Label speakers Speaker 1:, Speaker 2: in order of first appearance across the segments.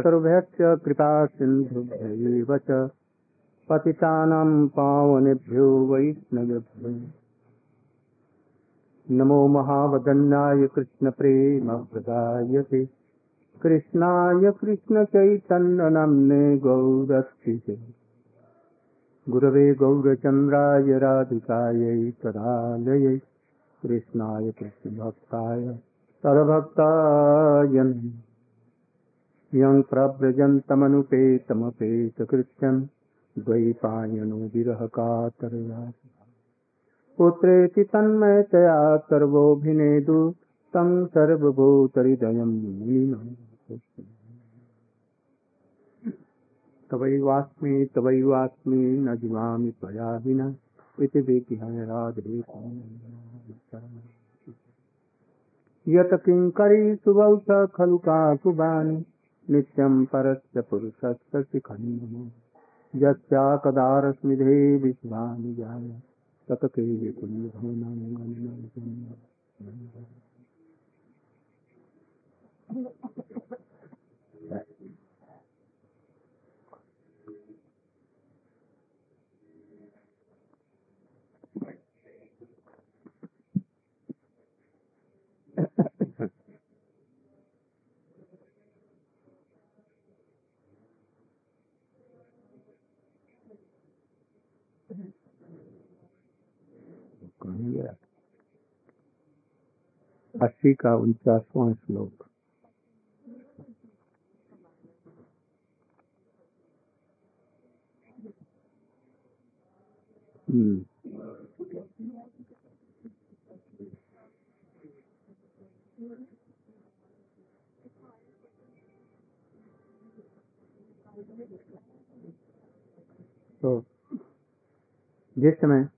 Speaker 1: सर्वभ्यश्च कृपा सिन्धुभ्यैव च पतितानां पावनेभ्यो वैष्णवेभ्यो। नमो महावदन्नाय कृष्णप्रेमप्रदायते कृष्णाय कृष्णचैतन्यनाम्ने गौरस्थिते गुरवे गौरचन्द्राय राधिकायै तदालयै। कृष्णाय कृष्णभक्ताय नमः। यं प्रव्रजन्तमनुपेतमपेतकृत्यं द्वैपायनो विरहकातरया पुत्रेति तन्मयतया सर्वोऽभिनेदु तं सर्वभूतहृदयं तवैवास्मि तवैवास्मि न जीवामि त्वया विना इति विज्ञाय राधे यत किङ्करीषु वौष खलु काकुबानि नित्यं परस्य पुरुषस्य शिखण्डम् यस्याकदारस्मिधे विश्वानि जाय। ततके अस्सी का उनचासवां श्लोक। हम्म तो जिस समय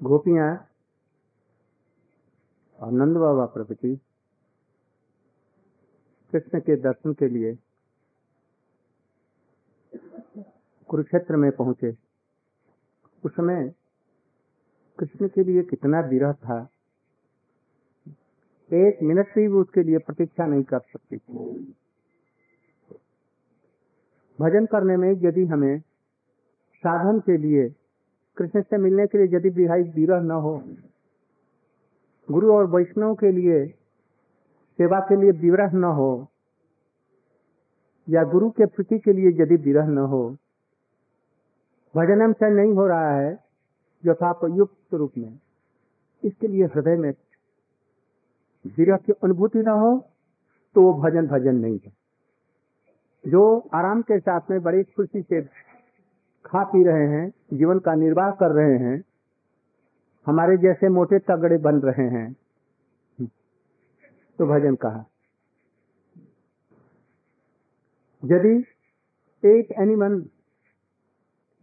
Speaker 1: गोपियाँ और नंद बाबा प्रभृति कृष्ण के दर्शन के लिए कुरुक्षेत्र में पहुँचे। उस समय कृष्ण के लिए कितना विरह था। एक मिनट भी उसके लिए प्रतीक्षा नहीं कर सकती भजन करने में यदि हमें साधन के लिए, कृष्ण से मिलने के लिए यदि विरह न हो, गुरु और वैष्णव के लिए सेवा के लिए विरह न हो या गुरु के प्रति के लिए यदि विरह न हो भजन से नहीं हो रहा है, यथापयुक्त रूप में, इसके लिए हृदय में विरह की अनुभूति न हो तो वो भजन भजन नहीं है। जो आराम के साथ में बड़ी खुशी से खा पी रहे हैं, जीवन का निर्वाह कर रहे हैं, हमारे जैसे मोटे तगड़े बन रहे हैं तो भजन कहा? यदि eight animal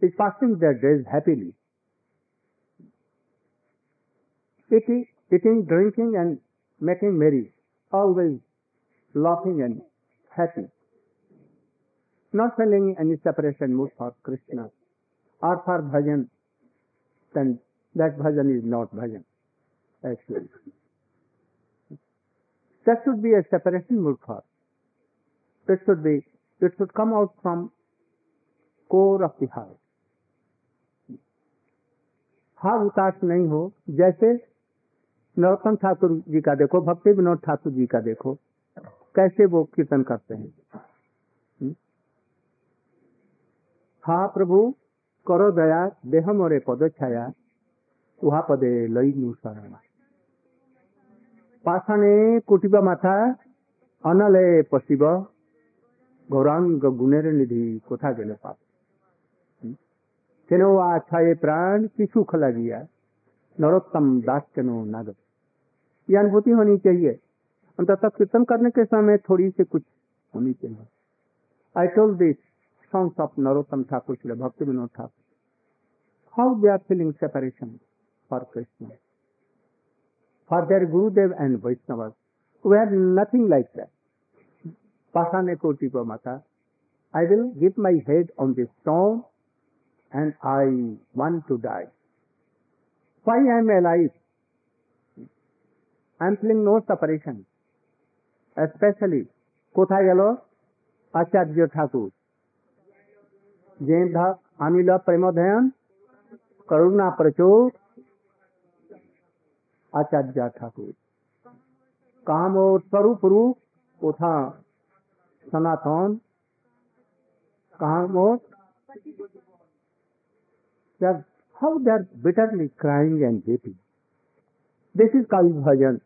Speaker 1: is passing their days happily, eating, eating, drinking and making merry, always laughing and happy, not feeling any separation mood for Krishna or for bhajan, then that bhajan is not bhajan, actually. That should be a separation mood for. That should be it should come out from core of the heart. हार उतास नहीं हो, जैसे नरोत्तम ठाकुर जी का देखो, भक्ति विनोद ठाकुर जी का देखो, कैसे वो कीर्तन करते हैं। हा प्रभु, करो दया, देह मोरे पद छाया, उहा पदे लई नु शरण। पाषाणे कुटिब माथा, अनले पशिब गौरांग गुणेर निधि कोथा गेले पाप। हम्म। केनो आछा ये प्राण की सुख लगिया नरोत्तम दास केनो नाग ये अनुभूति होनी चाहिए। अंत तक कीर्तन करने के समय थोड़ी से कुछ होनी चाहिए। I told this songs of Narottam Thakur Shri Bhakti Vinod Thakur. How they are feeling separation for Krishna for their Gurudev and Vaishnav we have nothing like that Pasane Koti Mata, I will give my head on this stone and I want to die. Why I am alive? I am feeling no separation. Specially কোথায় গেল আচার্য ঠাকুর যে আনিল প্রেমধয়ন করুণা প্রচুর আচার্য ঠাকুর काम और स्वरूप रूप वो सनातन काम और how they are bitterly crying and weeping. This is called bhajan.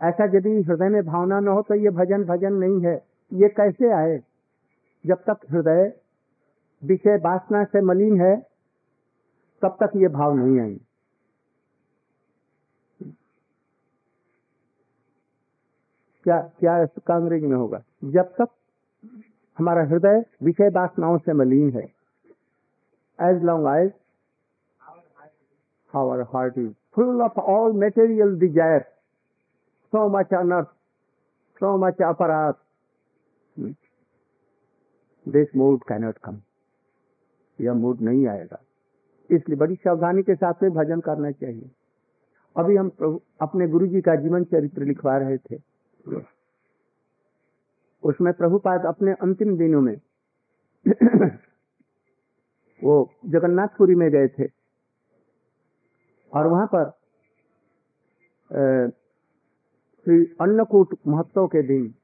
Speaker 1: ऐसा यदि हृदय में भावना न हो तो ये भजन भजन नहीं है ये कैसे आए जब तक हृदय विषय वासना से मलिन है, तब तक ये भाव नहीं आई क्या क्या इसका में होगा जब तक हमारा हृदय विषय वासनाओं से मलिन है as long as our heart is full of all material desire so much unearth, so much aparat. This mood cannot come. यह मूड नहीं आएगा इसलिए बड़ी सावधानी के साथ में भजन करना चाहिए अभी हम अपने गुरु जी का जीवन चरित्र लिखवा रहे थे उसमें प्रभुपाद अपने अंतिम दिनों में वो जगन्नाथपुरी में गए थे। और वहाँ पर श्री अन्नकूट महोत्सव के दिन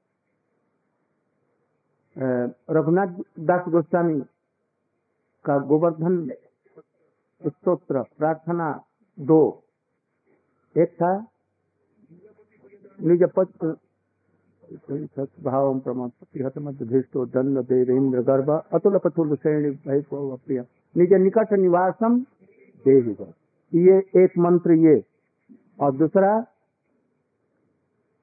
Speaker 1: रघुनाथ दास गोस्वामी का गोवर्धन स्त्रोत्र प्रार्थना दो। एक था निज भाव प्रमाण मध्य दंड देवेंद्र गर्भ अतुल पतुल श्रेणी प्रिय निज निकट निवासम देवी ये एक मंत्र ये। और दूसरा,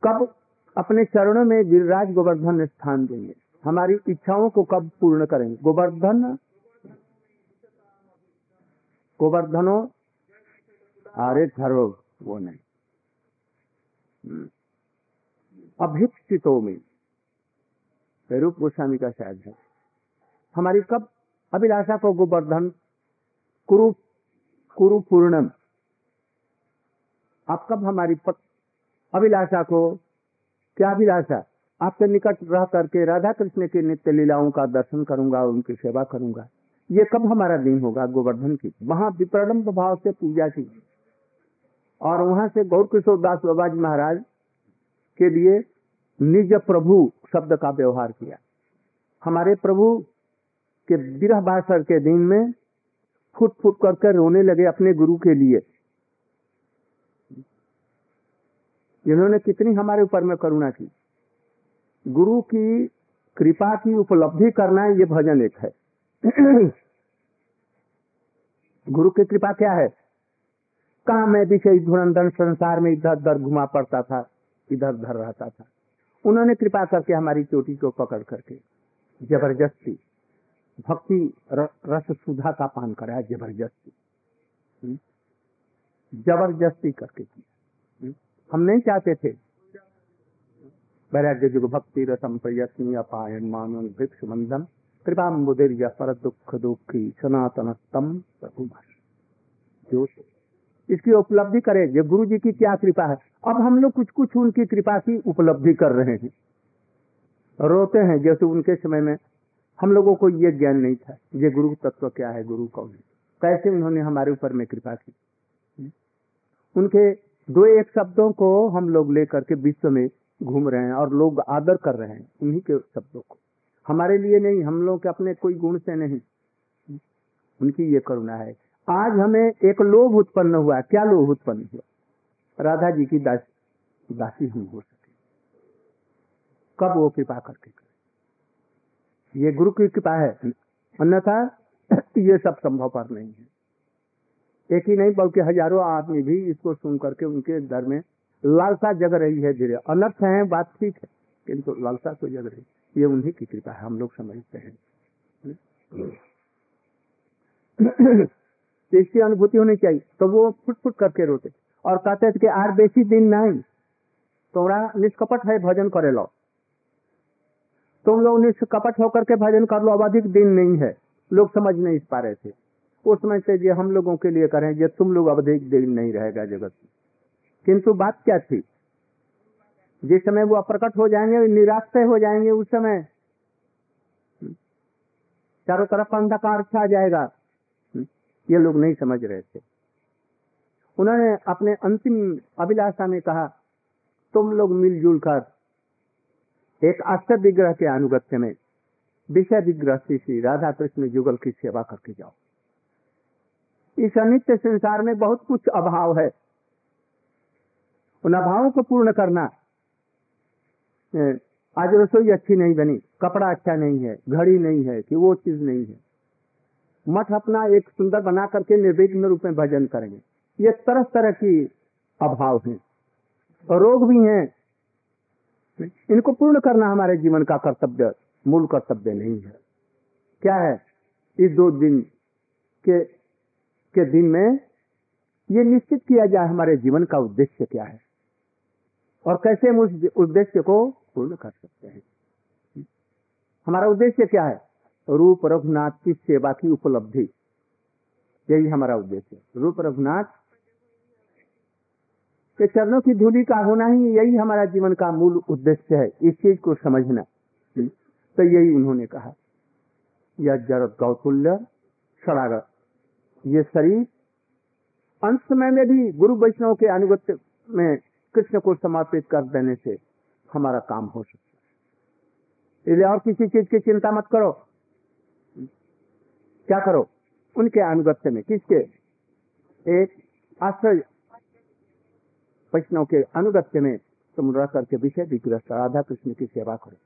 Speaker 1: कब अपने चरणों में गिरिराज गोवर्धन स्थान देंगे। हमारी इच्छाओं को कब पूर्ण करेंगे? गोवर्धन? गोवर्धनो? अरे धरो वो नहीं। अभिक्षितों में। रूप गोस्वामी का शायद है। हमारी कब अभिलाषा को गोवर्धन कुरु कुरु पूर्णम आप कब हमारी पत, अभिलाषा को क्या अभिलाषा आपके निकट रह करके राधा कृष्ण की नित्य लीलाओं का दर्शन करूँगा उनकी सेवा करूँगा। ये कब हमारा दिन होगा गोवर्धन की? वहाँ विप्रलम्ब भाव से पूजा की। और वहाँ से गौर किशोर दास बाबा जी महाराज के लिए निज प्रभु शब्द का व्यवहार किया। हमारे प्रभु के विरह बासर के दिन में फुट फुट करके रोने लगे अपने गुरु के लिए। इन्होंने कितनी हमारे ऊपर में करुणा की। गुरु की कृपा की उपलब्धि करना ये भजन एक है। गुरु की कृपा क्या है? कहा मैं विषय धुरंधर संसार में इधर उधर घुमा पड़ता था? इधर उधर रहता था। उन्होंने कृपा करके हमारी चोटी को पकड़ करके ज़बरदस्ती भक्ति रस सुधा का पान कराया, ज़बरदस्ती। ज़बरदस्ती करके किया। हम नहीं चाहते थे। वैराग्य जुग भक्ति रसम प्रयत्न अपायन मानव भिक्ष बंधन कृपा मुदिर पर दुख दुखी सनातन स्तम प्रभु जो इसकी उपलब्धि करे। ये गुरु जी की क्या कृपा है? अब हम लोग कुछ कुछ उनकी कृपा की उपलब्धि कर रहे हैं। रोते हैं, जैसे उनके समय में हम लोगों को ये ज्ञान नहीं था ये गुरु तत्व क्या है, गुरु कौन है? कैसे उन्होंने हमारे ऊपर में कृपा की? उनके दो एक शब्दों को हम लोग लेकर के विश्व में घूम रहे हैं और लोग आदर कर रहे हैं उन्हीं के शब्दों को। हमारे लिए नहीं, हम लोग के अपने कोई गुण से नहीं। उनकी ये करुणा है। आज हमें एक लोभ उत्पन्न हुआ क्या लोभ उत्पन्न हुआ? राधा जी की दास, दासी हम हो सके। कब वो कृपा करके करे? ये गुरु की कृपा है, अन्यथा ये सब संभव पर नहीं है। एक ही नहीं, बल्कि हज़ारों आदमी भी इसको सुन करके उनके दर में लालसा जग रही है धीरे। अनर्थ है बात ठीक है, किंतु लालसा तो जग रही ये उन्हीं की कृपा है, हम लोग समझते हैं। इसकी अनुभूति होनी चाहिए। तो वो फुट फुट करके रोते। और कहते कि आर बेसी दिन नहीं। तोड़ा निष्कपट है, भजन करे लो। तुम लोग निष्कपट होकर के भजन कर लो, अब अधिक दिन नहीं है। लोग समझ नहीं पा रहे थे उस समय से ये हम लोगों के लिए करें, ये तुम लोग अब अधिक दिन नहीं रहेगा जगत में। किंतु बात क्या थी? जिस समय वो अप्रकट हो जाएँगे निराश्रय हो जाएँगे, उस समय चारों तरफ़ अंधकार छा जाएगा। ये लोग नहीं समझ रहे थे। उन्होंने अपने अंतिम अभिलाषा में कहा, तुम लोग मिलजुल कर एक आस्तर विग्रह के अनुगत्य में, विषय विग्रह श्री राधा कृष्ण जुगल की सेवा करके जाओ। इस अनित्य संसार में बहुत कुछ अभाव है। उन अभावों को पूर्ण करना आज रसोई अच्छी नहीं बनी, कपड़ा अच्छा नहीं है, घड़ी नहीं है, कि वो चीज़ नहीं है। मठ अपना एक सुंदर बना करके निर्विघ्न रूप में भजन करेंगे। ये तरह तरह की अभाव है। रोग भी हैं। इनको पूर्ण करना हमारे जीवन का कर्तव्य, मूल कर्तव्य नहीं है। क्या है? इस दो दिन के के दिन में ये निश्चित किया जाए हमारे जीवन का उद्देश्य क्या है। और कैसे हम उस उद्देश्य को पूर्ण कर सकते हैं। हमारा उद्देश्य क्या है? रूप रघुनाथ की सेवा की उपलब्धि। यही हमारा उद्देश्य। रूप रघुनाथ के चरणों की धूलि का होना ही यही हमारा जीवन का मूल उद्देश्य है। इस चीज़ को समझना। तो यही उन्होंने कहा। यह जड़ गौतुल्य सड़ागत ये शरीर अंत समय में भी गुरु वैष्णव के अनुगत्य में कृष्ण को समर्पित कर देने से हमारा काम हो सकता है। इसलिए और किसी चीज़ की चिंता मत करो। क्या करो? उनके अनुगत्य में। किसके? एक आश्रय वैष्णव के अनुगत्य में तुम रह करके विषय विग्रह राधा कृष्ण की सेवा करो।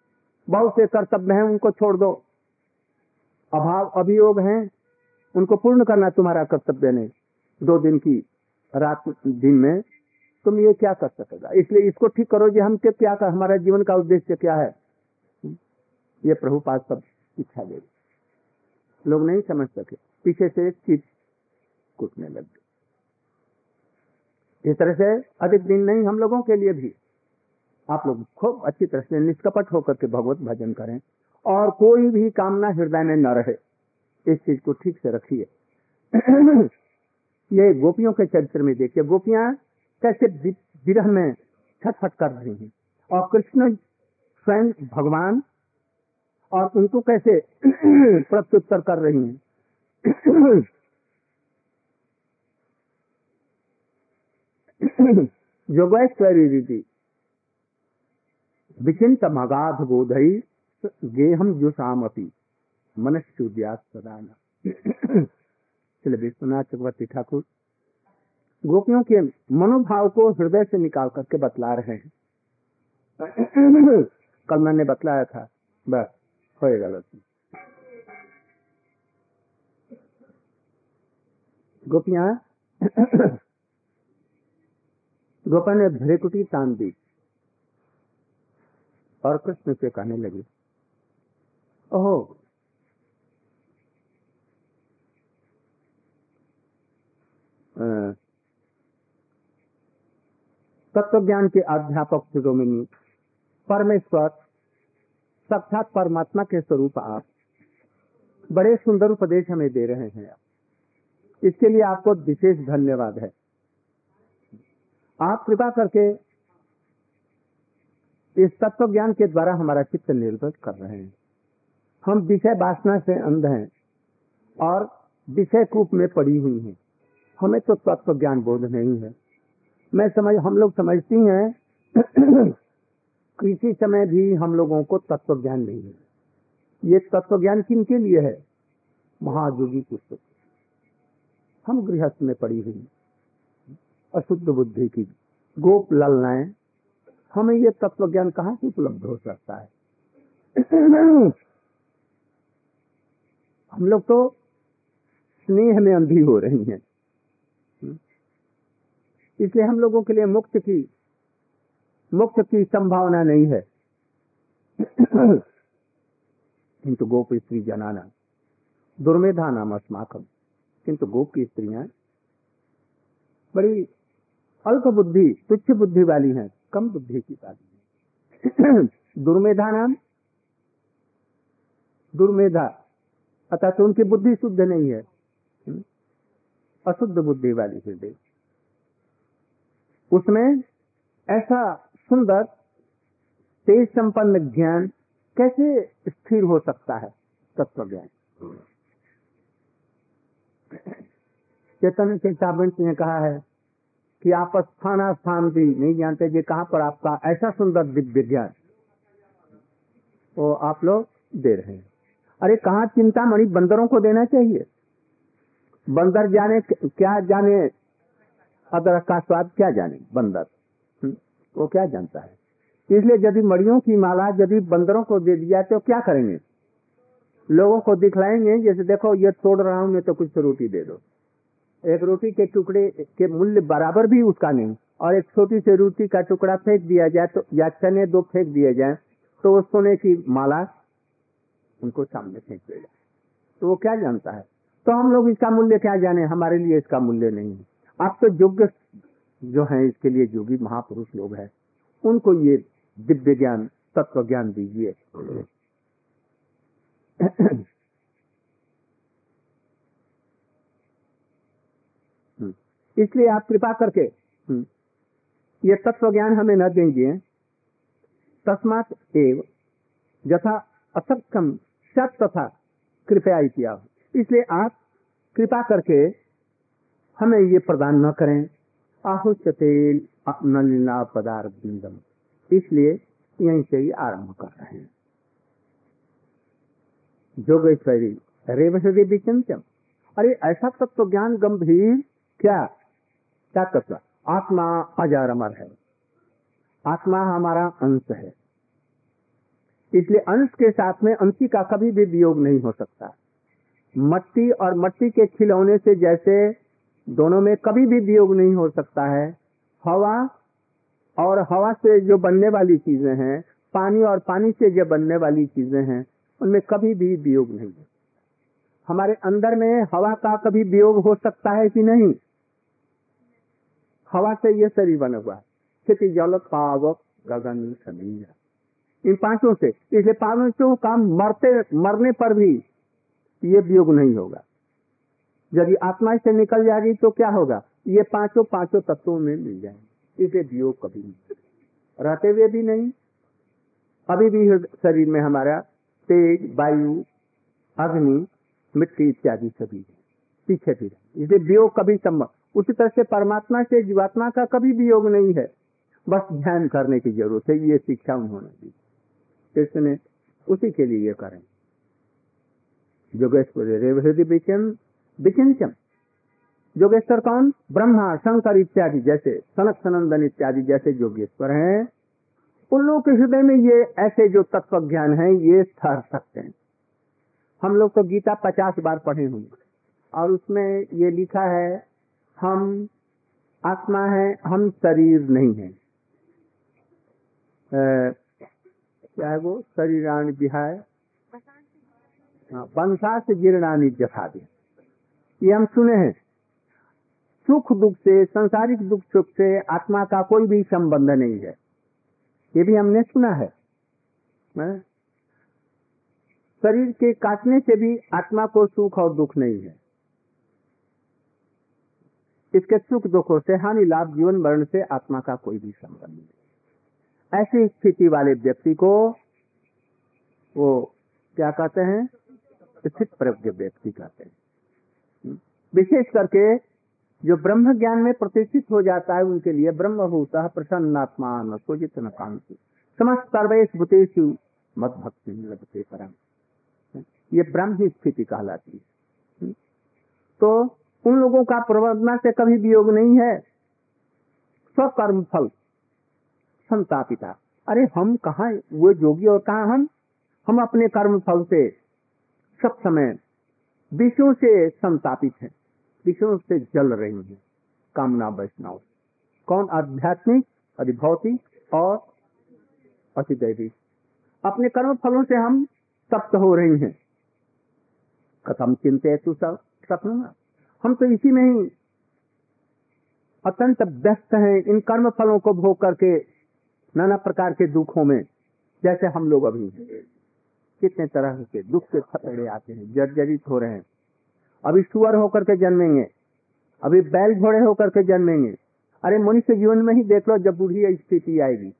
Speaker 1: बहुत से कर्तव्य हैं, उनको छोड़ दो। अभाव अभियोग हैं, उनको पूर्ण करना तुम्हारा कर्तव्य नहीं। दो दिन की रात दिन में तुम ये क्या कर सकेगा? इसलिए इसको ठीक करो जी हम क्या कर, हमारा जीवन का उद्देश्य क्या है? ये प्रभु पास सब इच्छा दे लोग नहीं समझ सके। पीछे से चीज़ कूटने लग इस तरह से अधिक दिन नहीं, हम लोगों के लिए भी। आप लोग खूब अच्छी तरह से निष्कपट होकर के भगवत भजन करें और कोई भी कामना हृदय में न रहे। इस चीज़ को ठीक से रखिए। ये गोपियों के चरित्र में देखिए। गोपियाँ कैसे विरह में छटफट कर रही हैं। और कृष्ण स्वयं भगवान और उनको कैसे प्रत्युत्तर कर रही हैं। योगेश्वरी रीति विचिंत मगाध बोधई, गेहम जुषाम अपी मनुष्य सदा चले विश्वनाथ चक्रवर्ती ठाकुर। गोपियों के मनोभाव को हृदय से निकाल करके बतला रहे हैं। कल मैंने बतलाया था। बस हो गलत गोपियाँ गोपा ने भ्रेकुटी तान दी और कृष्ण से कहने लगी, ओहो तत्व ज्ञान के अध्यापक शिरोमिनी परमेश्वर, साक्षात परमात्मा के स्वरूप आप बड़े सुंदर उपदेश हमें दे रहे हैं। इसके लिए आपको विशेष धन्यवाद है। आप कृपा करके इस तत्व ज्ञान के द्वारा हमारा चित्त निर्भर कर रहे हैं। हम विषय वासना से अंध हैं और विषय कूप में पड़ी हुई हैं। हमें तो तत्व ज्ञान बोध नहीं है। मैं समझ, हम लोग समझती हैं किसी समय भी हम लोगों को तत्व ज्ञान नहीं है। ये तत्व ज्ञान किन के लिए है? महायोगी पुस्तक। हम गृहस्थ में पड़ी हुई। अशुद्ध बुद्धि की। गोप ललनाएँ हमें ये तत्व ज्ञान कहाँ से उपलब्ध हो सकता है? हम लोग तो स्नेह में अंधी हो रही हैं। इसलिए हम लोगों के लिए मुक्त की मुक्त की संभावना नहीं है। किंतु गोप स्त्री जनाना, दुर्मेधा नाम अस्माकम किंतु गोप की स्त्रियाँ बड़ी अल्प बुद्धि तुच्छ बुद्धि वाली है, कम बुद्धि की वाली है। दुर्मेधा नाम? दुर्मेधा। अतः तो उनकी बुद्धि शुद्ध नहीं है। अशुद्ध बुद्धि वाली हृदय उसमें ऐसा सुंदर तेज संपन्न ज्ञान कैसे स्थिर हो सकता है? तत्व ज्ञान चेतन चेतावंत ने कहा है कि आप स्थान स्थान भी नहीं जानते जी कहाँ पर आपका ऐसा सुंदर दिव्य ज्ञान वो आप लोग दे रहे हैं। अरे कहा चिंता मणि, बंदरों को देना चाहिए। बंदर जाने क्या जाने अदरक का स्वाद क्या जाने, बंदर। हुँ? वो क्या जानता है। इसलिए यदि मड़ियों की माला यदि बंदरों को दे दिया तो क्या करेंगे? लोगों को दिखलाएँगे, जैसे देखो, ये तोड़ रहा हूँ, मैं तो कुछ रोटी दे दो। एक रोटी के टुकड़े के मूल्य बराबर भी उसका नहीं। और एक छोटी सी रोटी का टुकड़ा फेंक दिया जाए तो या चने दो फेंक दिए जाए तो वो सोने की माला उनको सामने फेंक दिया जाए। तो वो क्या जानता है? तो हम लोग इसका मूल्य क्या जाने? हमारे लिए इसका मूल्य नहीं है। आप तो योग्य जो है, इसके लिए योगी महापुरुष लोग हैं, उनको ये दिव्य ज्ञान, तत्व ज्ञान दीजिए। इसलिए आप कृपा करके ये तत्व ज्ञान हमें न देंगे। तस्मात एव, यथा असक्षम सत तथा कृपया किया इसलिए आप कृपा करके हमें ये प्रदान न करें। आहुष्यते नलिना पदार्थ बिंदम इसलिए यहीं से ही आरंभ कर रहे हैं। जोगेश्वरी रेवसरी विचिंतम अरे, ऐसा तत्व ज्ञान गंभीर क्या? तत्व आत्मा अजर अमर है। आत्मा हमारा अंश है। इसलिए अंश के साथ में अंशी का कभी भी वियोग नहीं हो सकता। मट्टी और मट्टी के खिलौने से जैसे दोनों में कभी भी वियोग नहीं हो सकता है, हवा और हवा से जो बनने वाली चीज़ें हैं, पानी और पानी से जो बनने वाली चीज़ें हैं, उनमें कभी भी वियोग नहीं हमारे अंदर में हवा का कभी वियोग हो सकता है कि नहीं? हवा से ये शरीर बना हुआ है जल पावक गगन समीर इन पाँचों से इसलिए पाँचों का मरते मरने पर भी ये वियोग नहीं होगा यदि आत्मा से निकल जाएगी तो क्या होगा ये पाँचों पाँचों तत्वों में मिल जाएँगे इसे वियोग कभी नहीं रहते हुए भी नहीं अभी भी शरीर में हमारा तेज वायु अग्नि मिट्टी इत्यादि सभी पीछे भी इसलिए वियोग कभी संभव उसी तरह से परमात्मा से जीवात्मा का कभी भी योग नहीं है। बस ध्यान करने की ज़रूरत है, ये शिक्षा उन्होंने दी। इसने उसी के लिए ये करें। जोगेश्वर विचिंचम जोगेश्वर कौन? ब्रह्मा, शंकर इत्यादि जैसे, सनक सनंदन इत्यादि जैसे जोगेश्वर हैं। उन लोगों के हृदय में ये ऐसे जो तत्व ज्ञान है, ये ठहर सकते हैं। हम लोग तो गीता पचास बार पढ़े होंगे। और उसमें ये लिखा है हम आत्मा है, हम शरीर नहीं है। क्या है वो? शरीरान विहाय। पंसा से जीर्णानी जथा दे ये हम सुने हैं। सुख दुख से, संसारिक दुख सुख से आत्मा का कोई भी संबंध नहीं है। ये भी हमने सुना है? शरीर के काटने से भी आत्मा को सुख और दुख नहीं है। इसके सुख दुखों से हानि लाभ जीवन मरण से आत्मा का कोई भी संबंध नहीं। ऐसी स्थिति वाले व्यक्ति को वो क्या कहते हैं? स्थित प्रज्ञ व्यक्ति कहते हैं। विशेष करके जो ब्रह्म ज्ञान में प्रतिष्ठित हो जाता है, उनके लिए ब्रह्मभूत प्रसन्नात्मा सोचित न कांति। समस्त सर्वेश मत भक्ति लगते परम। ये ब्रह्म ही स्थिति कहलाती है। तो उन लोगों का परमात्मा से कभी वियोग नहीं है। स्वकर्म फल। संतापिता अरे, हम कहा वो जोगी और कहा हम? हम अपने कर्म फल से सब समय विषयों से संतापित हैं। विषयों से जल रही हैं। कामना वैष्णव। कौन आध्यात्मिक, अधिभौतिक और अतिदैविक अपने कर्म फलों से हम तप्त हो रही हैं। कथम चिंते तू सब सपना हम तो इसी में ही अत्यंत व्यस्त हैं इन कर्म फलों को भोग करके, नाना प्रकार के दुखों में, जैसे हम लोग अभी कितने तरह के दुख के थपेड़े आते हैं, जर्जरित हो रहे हैं। अभी सुअर होकर के जन्मेंगे, अभी बैल घोड़े होकर के जन्मेंगे। अरे मनुष्य जीवन में ही देख लो, जब बूढ़ी स्थिति आएगी,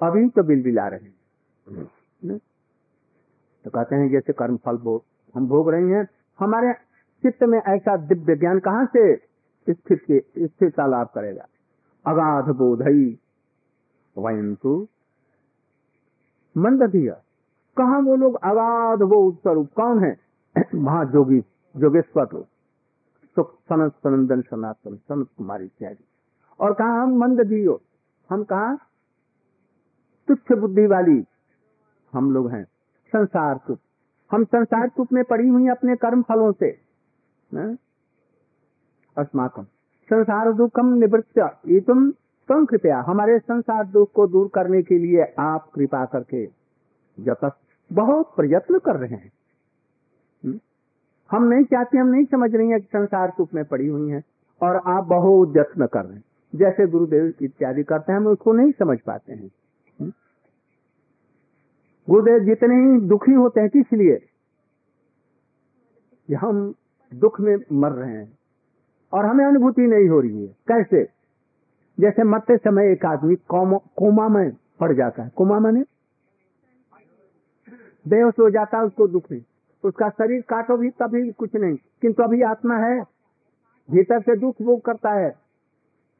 Speaker 1: अभी तो बिल बिला रहे हैं। तो कहते हैं, जैसे कर्म फल भोग, हम भोग रहे हैं, हमारे चित्त में ऐसा दिव्य ज्ञान कहाँ से स्थित के स्थिरता लाभ करेगा? अगाध बोधई। वयं तो मंदधिय कहा वो लोग अगाध वो स्वरूप कौन है? वहाँ जोगी जोगेश्वर लोग। सुख सनत सनंदन, सनातन, सनत कुमारी इत्यादि। और कहा हम मंद दियो हम कहा? तुच्छ बुद्धि वाली। हम लोग हैं। संसार सुख हम संसार सुख में पड़ी हुई अपने कर्म फलों से। अस्माकम संसार दुखम निवृत्त। तुम कृपया हमारे संसार दुख को दूर करने के लिए आप कृपा करके जत बहुत प्रयत्न कर रहे हैं। हुँ? हम नहीं चाहते, हम नहीं समझ रही हैं कि संसार सुख में पड़ी हुई है और आप बहुत यत्न कर रहे हैं। जैसे गुरुदेव इत्यादि करते हैं, हम उसको नहीं समझ पाते हैं। गुरुदेव जितने ही दुखी होते हैं, किस लिए? हम दुख में मर रहे हैं। और हमें अनुभूति नहीं हो रही है। कैसे? जैसे मरते समय एक आदमी कोमा में पड़ जाता है। कोमा मैंने? बेहोश हो जाता है उसको दुख नहीं उसका शरीर काटो भी तभी कुछ नहीं। किंतु अभी आत्मा है। भीतर से दुख वो करता है।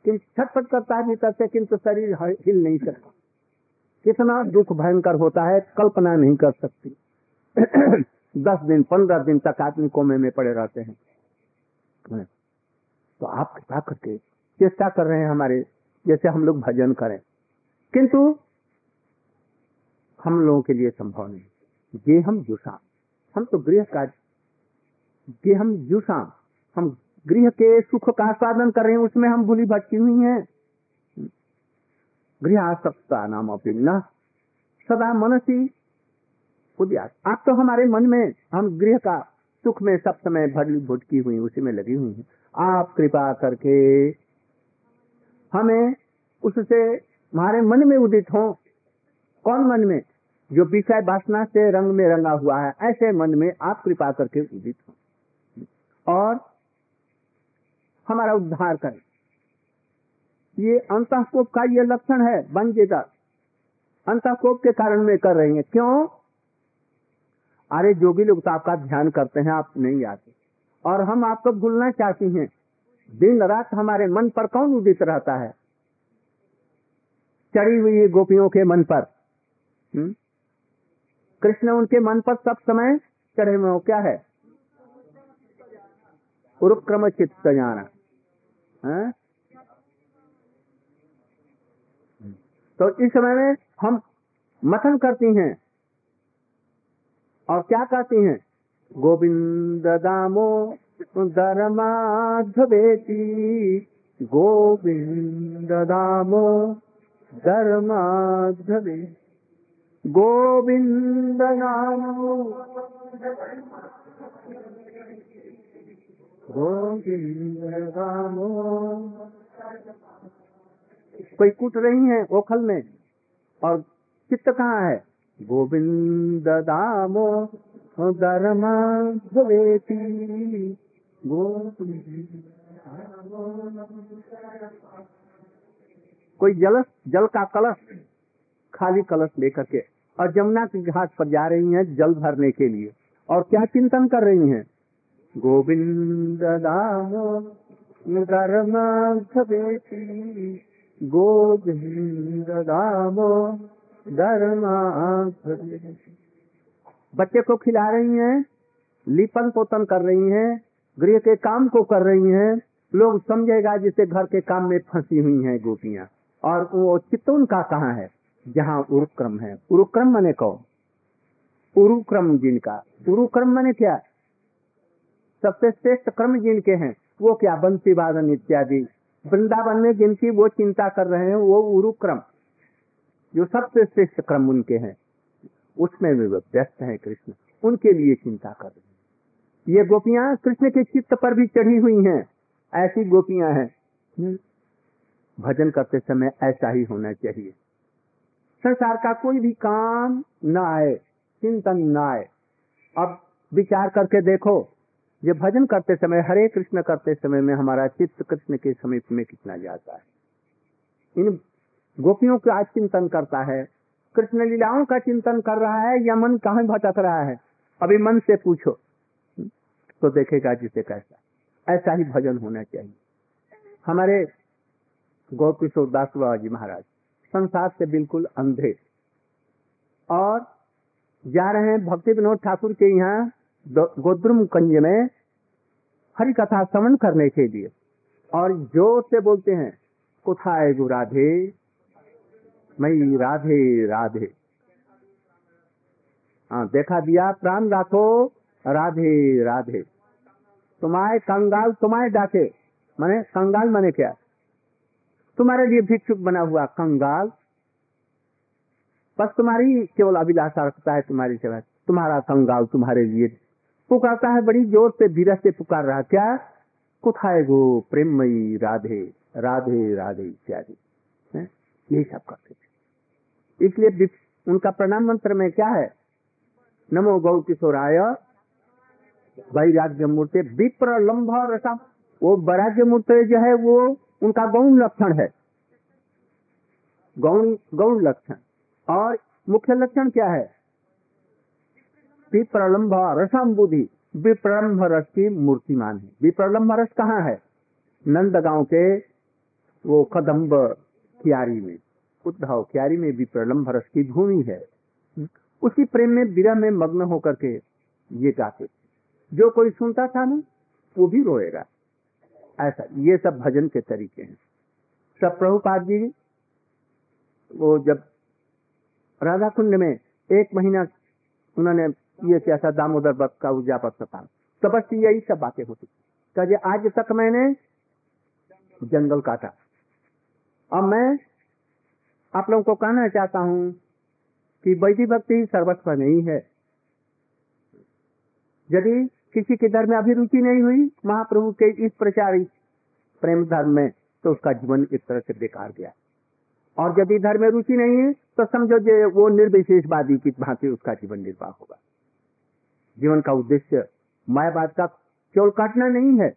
Speaker 1: किंतु छटपट करता है भीतर से, किंतु शरीर हिल नहीं सकता। कितना दुख भयंकर होता है, कल्पना नहीं कर सकती। दस दिन, पंद्रह दिन तक आदमी कोमे में पड़े रहते हैं। तो आप कृपा करके चेष्टा कर रहे हैं हमारे, जैसे हम लोग भजन करें। किंतु हम लोगों के लिए संभव नहीं। ये हम जुसाम हम तो गृह का, ये हम जुसाम हम गृह के सुख का आस्वादन कर रहे हैं, उसमें हम भूली भटकी हुई हैं। गृह आसक्ता नाम अभिन्न। सदा मनसी उद्यास आप तो हमारे मन में, हम गृह का सुख में सब समय भरी भुटकी हुई, उसी में लगी हुई हैं। आप कृपा करके हमें उससे हमारे मन में उदित हो। कौन मन में? जो विषय वासना से रंग में रंगा हुआ है, ऐसे मन में आप कृपा करके उदित हो। और हमारा उद्धार करें। ये अंतकोप का ये लक्षण है बंजेदा अंतकोप के कारण में कर रही है। क्यों? अरे जोगी लोग तो आपका ध्यान करते हैं, आप नहीं आते। और हम आपको भूलना चाहती हैं। दिन रात हमारे मन पर कौन उदित रहता है? चढ़ी हुई गोपियों के मन पर। कृष्ण उनके मन पर सब समय चढ़े हुए क्या है? उरुक्रम चित्त जाना है? तो इस समय में हम मथन करती हैं। और क्या कहती हैं? गोविंद दामो धर्माधवेती। गोविंद दामो धर्माधवे। गोविंद नामो गोविंद दामो। कोई कूट रही है ओखल में? और चित्त कहाँ है? गोविंद दामो धर्मा कोई जलस, जल का कलश, खाली कलश लेकर के और जमुना के घाट पर जा रही हैं जल भरने के लिए और क्या चिंतन कर रही हैं? गोविंद दामो धर्मा गोविंद दामो बच्चे को खिला रही हैं, लिपन पोतन कर रही हैं, गृह के काम को कर रही हैं। लोग समझेगा जिसे घर के काम में फंसी हुई हैं गोपियाँ। और वो चित्तौन का कहाँ है? जहाँ उरुक्रम है। उरुक्रम मने कहो उरुक्रम जिनका उरुक्रम मने क्या? सबसे श्रेष्ठ क्रम जिनके हैं, वो क्या? बंसी वादन इत्यादि। वृंदावन में जिनकी वो चिंता कर रहे हैं, वो उरुक्रम। जो सबसे श्रेष्ठ क्रम उनके हैं, उसमें भी व्यस्त है कृष्ण। उनके लिए चिंता कर रहे ये गोपियाँ कृष्ण के चित्त पर भी चढ़ी हुई हैं। ऐसी गोपियाँ हैं। भजन करते समय ऐसा ही होना चाहिए। संसार का कोई भी काम न आए, चिंतन न आए। अब विचार करके देखो, ये भजन करते समय, हरे कृष्ण करते समय में हमारा चित्त कृष्ण के समीप में कितना जाता है। इन गोपियों का चिंतन करता है, कृष्ण लीलाओं का चिंतन कर रहा है या मन कहाँ भटक रहा है? अभी मन से पूछो। तो देखेगा जिसे कैसा ऐसा ही भजन होना चाहिए। हमारे गौ किशोर दास बाबा जी महाराज, संसार से बिल्कुल अंधे। और जा रहे हैं भक्ति विनोद ठाकुर के यहाँ गोद्रुम कंज में हरि कथा श्रवण करने के लिए। और ज़ोर से बोलते हैं कुथाए गु राधे मई राधे राधे। हाँ देखा दिया, प्राण राखो, राधे राधे। तुम्हारे कंगाल तुम्हारे डाके, माने कंगाल माने क्या? तुम्हारे लिए भिक्षुक बना हुआ कंगाल। बस तुम्हारी केवल अभिलाषा रखता है तुम्हारी सेवा। तुम्हारा कंगाल तुम्हारे लिए। पुकारता है, बड़ी ज़ोर से धीरज से पुकार रहा। क्या? कुथाए गो प्रेमयी राधे राधे राधे इत्यादि। यही सब करते इसलिए उनका प्रणाम मंत्र में क्या है? नमो गौ किशोराय वैराग्य मूर्ति विप्र लंब रसा वो वैराग्य मूर्ति जो है, वो उनका गौण लक्षण है। गौण गौण लक्षण। और मुख्य लक्षण क्या है? विप्रलम्भ रसम बुद्धि। विप्रलम्भ रस की मूर्तिमान है। विप्रलम्भ रस कहाँ है? नंदगांव के वो कदम्ब क्यारी में। उद्धव क्यारी में विप्रलम्भ रस की भूमि है। उसी प्रेम में विरह में मग्न होकर के ये गाते जो कोई सुनता था ना, वो भी रोएगा। ऐसा, ये सब भजन के तरीके हैं। सब प्रभुपाद जी, वो जब राधा कुंड में एक महीना उन्होंने ये क्या था दामोदर भक्त का उजापत था तो बस यही सब बातें होती कहे आज तक मैंने जंगल काटा। अब मैं आप लोगों को कहना चाहता हूँ कि वैदिक भक्ति सर्वस्व नहीं है। यदि किसी के धर्म में अभिरुचि नहीं हुई महाप्रभु के इस प्रचार प्रेम धर्म में तो उसका जीवन एक तरह से बेकार गया। और यदि धर्म में रुचि नहीं है तो समझो जो वो निर्विशेषवादी की भांति उसका जीवन निर्वाह होगा। जीवन का उद्देश्य मायावाद का केवल काटना नहीं है।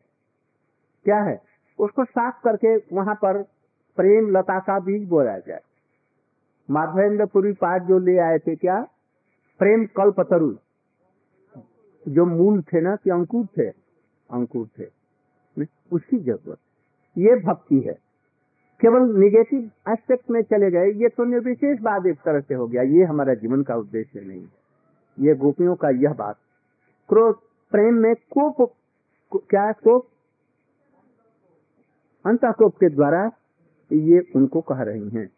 Speaker 1: क्या है? उसको साफ़ करके वहाँ पर प्रेम लता का बीज बोया जाए। माधवेंद्र पुरी पाठ जो ले आए थे क्या? प्रेम कल्प तरु जो मूल थे ना, कि अंकुर थे? अंकुर थे। उसकी ज़रूरत। ये भक्ति है। केवल निगेटिव एस्पेक्ट में चले गए। ये तो निर्विशेष बात एक तरह से हो गया। ये हमारा जीवन का उद्देश्य नहीं है। ये गोपियों का यह बात। क्रोध, प्रेम में कोप, क्या कोप? अंत कोप के द्वारा ये उनको कह रही हैं।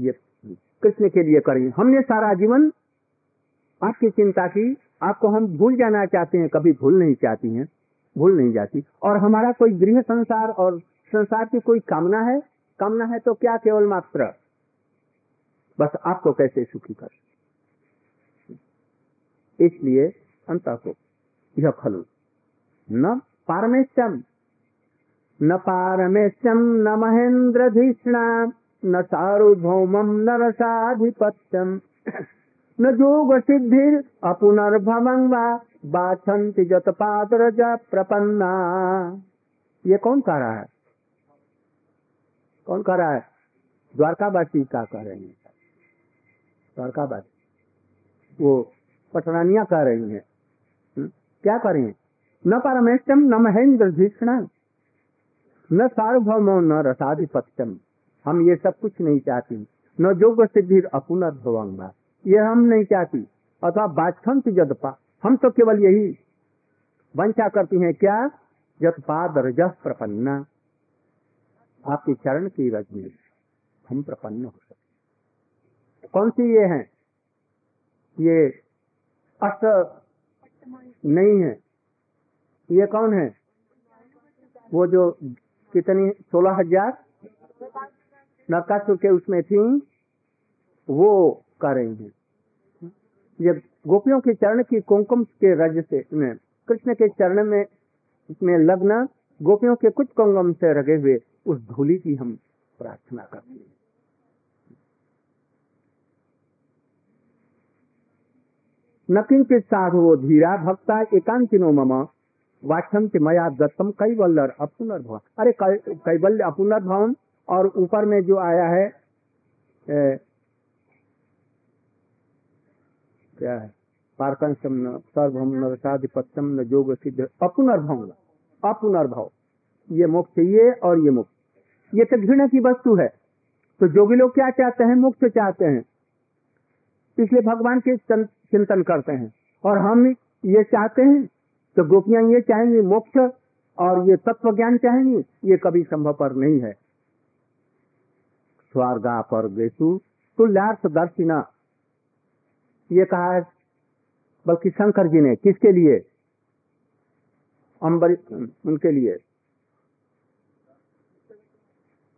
Speaker 1: ये कृष्ण के लिए करेंगे हमने सारा जीवन आपकी चिंता की, आपको हम भूल जाना चाहते हैं, कभी भूल नहीं चाहती हैं, भूल नहीं जाती। और हमारा कोई गृह संसार और संसार की कोई कामना है? कामना है तो क्या केवल मात्र? बस आपको कैसे सुखी कर इसलिए अंत को यह खलु। न पारमेश्यम न पारमेश्यम न महेंद्र धीष्णा न सार्वभौमम न रसाधिपत्यम न जोग सिद्धिर अपुनर्भवं वा बाछन्ति जत पात्र प्रपन्ना। ये कौन कह रहा है? कौन कह रहा है? द्वारकावासी का कह रहे हैं। द्वारकावासी। वो पटरानिया कह रही हैं। हम्म? क्या कर रही हैं? न परमेश्वरम न महेंद्र भीषण न सार्वभौम, न रसाधिपत्यम हम ये सब कुछ नहीं चाहती। न जोग सिद्धि अपुनर्भवंगा ये हम नहीं चाहती। अथवा बाछंत जदपा हम तो केवल यही वंशा करती हैं, क्या? जतपाद रज प्रपन्ना। आपके चरण की रज में हम प्रपन्न हो सकते कौन सी ये है? ये अष्ट नहीं है। ये कौन है? वो जो कितनी? सोलह हज़ार? नकासुर के उसमें थी, वो कर रही है ये गोपियों के चरण की कुमकुम के रज से कृष्ण के चरण में में लग्न, गोपियों के कुछ कुंगम से रगे हुए, उस धूली की हम प्रार्थना करते हैं। न किंचित साधु धीरा भक्ता एकांतिनो मम वाक्षम मया दत्तम कैवल्य अपुनर्भव अरे कैवल्य अपुनर्भव और ऊपर में जो आया है ए, क्या है? पारकंशम न सर्वम न रसाधिपत्यम न जोग सिद्ध अपुनर्भव अपुनर्भव। ये मोक्ष ये और ये मोक्ष। ये तो घृणा की वस्तु है। तो जोगी लोग क्या चाहते हैं? मोक्ष चाहते हैं। इसलिए भगवान के चिंतन करते हैं। और हम ये चाहते हैं तो गोपियाँ ये चाहेंगी मोक्ष और ये तत्व ज्ञान चाहेंगी ये कभी संभव पर नहीं है। स्वर्गा पर गेसु तुल्यार्थ दर्शिना। ये कहा है, बल्कि शंकर जी ने किसके लिए? अम्बर उनके लिए।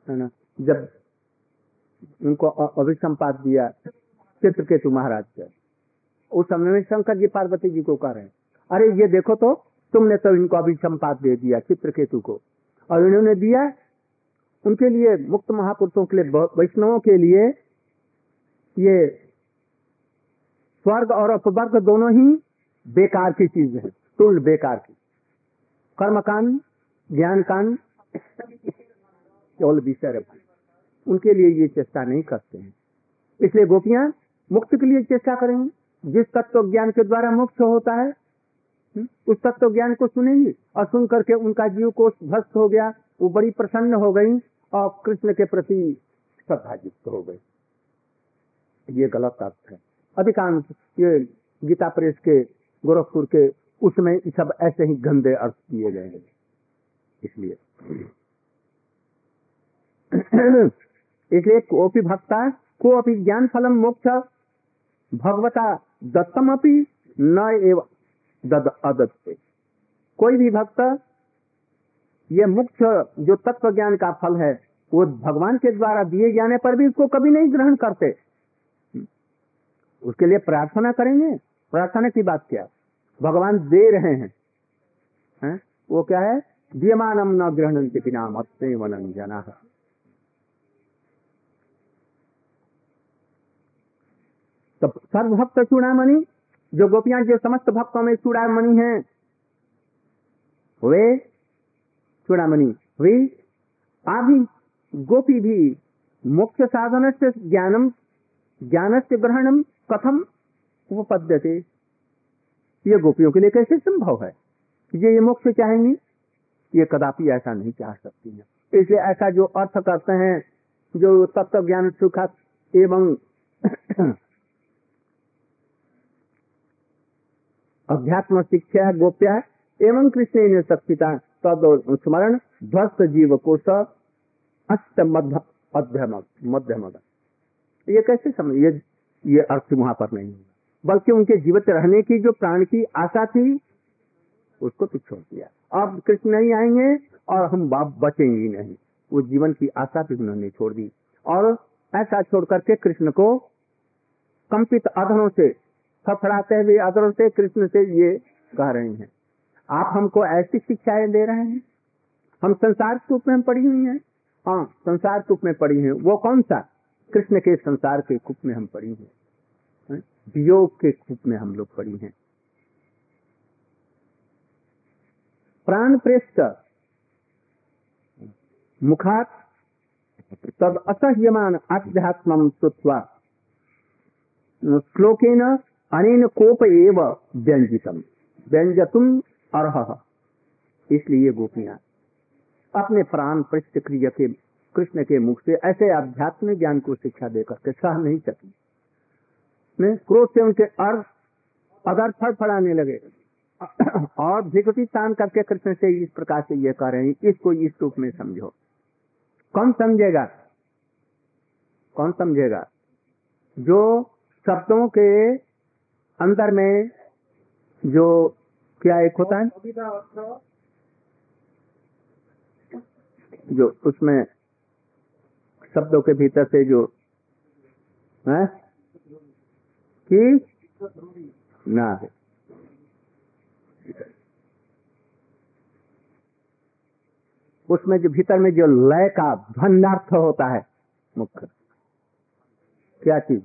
Speaker 1: है ना? जब उनको अभिसंपात दिया चित्रकेतु महाराज के उस समय में शंकर जी पार्वती जी को कह रहे हैं, अरे, ये देखो तो तुमने तो इनको अभिसंपात दे दिया चित्रकेतु को। और इन्होंने दिया उनके लिए मुक्त महापुरुषों के लिए वैष्णवों के लिए ये स्वर्ग और अपवर्ग दोनों ही बेकार की चीज़ है तुल बेकार की। कर्म कर्मकांड ज्ञान कांड केवल विषय उनके लिए ये चेष्टा नहीं करते हैं। इसलिए गोपियाँ मुक्त के लिए चेष्टा करेंगी। जिस तत्व ज्ञान के द्वारा मुक्त होता है हम्म, उस तत्व ज्ञान को सुनेंगी और सुन करके उनका जीव कोष भ्रष्ट हो गया वो बड़ी प्रसन्न हो गई। और कृष्ण के प्रति श्रद्धायुक्त हो गए। ये गलत अर्थ है। अधिकांश ये गीता प्रेस के, गोरखपुर के, उसमें सब ऐसे ही गंदे अर्थ किए गए हैं। इसलिए। इसलिए कोपी भक्ता को अपनी ज्ञान फलम मोक्ष, भगवता दत्तम अपनी न एवं दद कोई भी भक्त ये मुख्य जो तत्व ज्ञान का फल है, वो भगवान के द्वारा दिए जाने पर भी उसको कभी नहीं ग्रहण करते। उसके लिए प्रार्थना करेंगे। प्रार्थना की बात क्या? भगवान दे रहे हैं। है? वो क्या है? दियमानम न ग्रहण के नाम अपने वनन जना। तो सर्वभक्त चूड़ामणि, जो गोपियाँ, जो समस्त भक्तों में चूड़ामणि हैं, वे चूड़ामणि। वे आदि गोपी भी मोक्ष साधन से ज्ञानम ज्ञान से ग्रहणम कथम उपपद्यते? ये गोपियों के लिए कैसे संभव है? ये ये मोक्ष चाहेंगी? ये कदापि ऐसा नहीं चाह सकती है। इसलिए ऐसा जो अर्थ करते हैं, जो तत्व ज्ञान सुख एवं अध्यात्म शिक्षा गोप्या एवं कृष्ण ने तद स्मरण ध्वस्त जीव को अष्ट मध्यम मध्यम ये कैसे समझ ये ये अर्थ वहाँ पर नहीं बल्कि उनके जीवित रहने की जो प्राण की आशा थी, उसको तो छोड़ दिया। अब कृष्ण नहीं आएँगे और हम बाप बचेंगे नहीं। वो जीवन की आशा भी उन्होंने छोड़ दी। और ऐसा छोड़ करके कृष्ण को कंपित अधनों से फड़फड़ाते हुए अदरों से कृष्ण से ये कह रहे हैं। आप हमको ऐसी शिक्षाएँ दे रहे हैं? हम संसार रूप में पढ़ी हुई हैं? हाँ संसार रूप में पढ़ी हैं। वो कौन सा? कृष्ण के संसार के कुप में हम पढ़ी हुई वियोग के कुप में हम लोग पढ़ी हैं। प्राण प्रेष्ठ, मुखात तद असह्यमान आध्यात्म श्रुत्वा, श्लोकेन अनेन कोप एव व्यंजितम व्यंजतुम अर्ह। इसलिए गोपियाँ, अपने प्राण पृष्ठ क्रिय के, कृष्ण के मुख से ऐसे आध्यात्मिक ज्ञान को शिक्षा देकर के सह नहीं सकी। क्रोध से उनके अर्थ अगर फड़ फड़ाने लगे। और धिकटी तान करके कृष्ण से इस प्रकार से ये कह रहे हैं, इसको इस रूप में समझो। कौन समझेगा? कौन समझेगा? जो शब्दों के अंदर में, जो क्या एक होता है? जो उसमें शब्दों के भीतर से जो, है? कि? ना है। उसमें जो भीतर में जो लय का ध्वन्यार्थ होता है, मुख्य। क्या चीज़?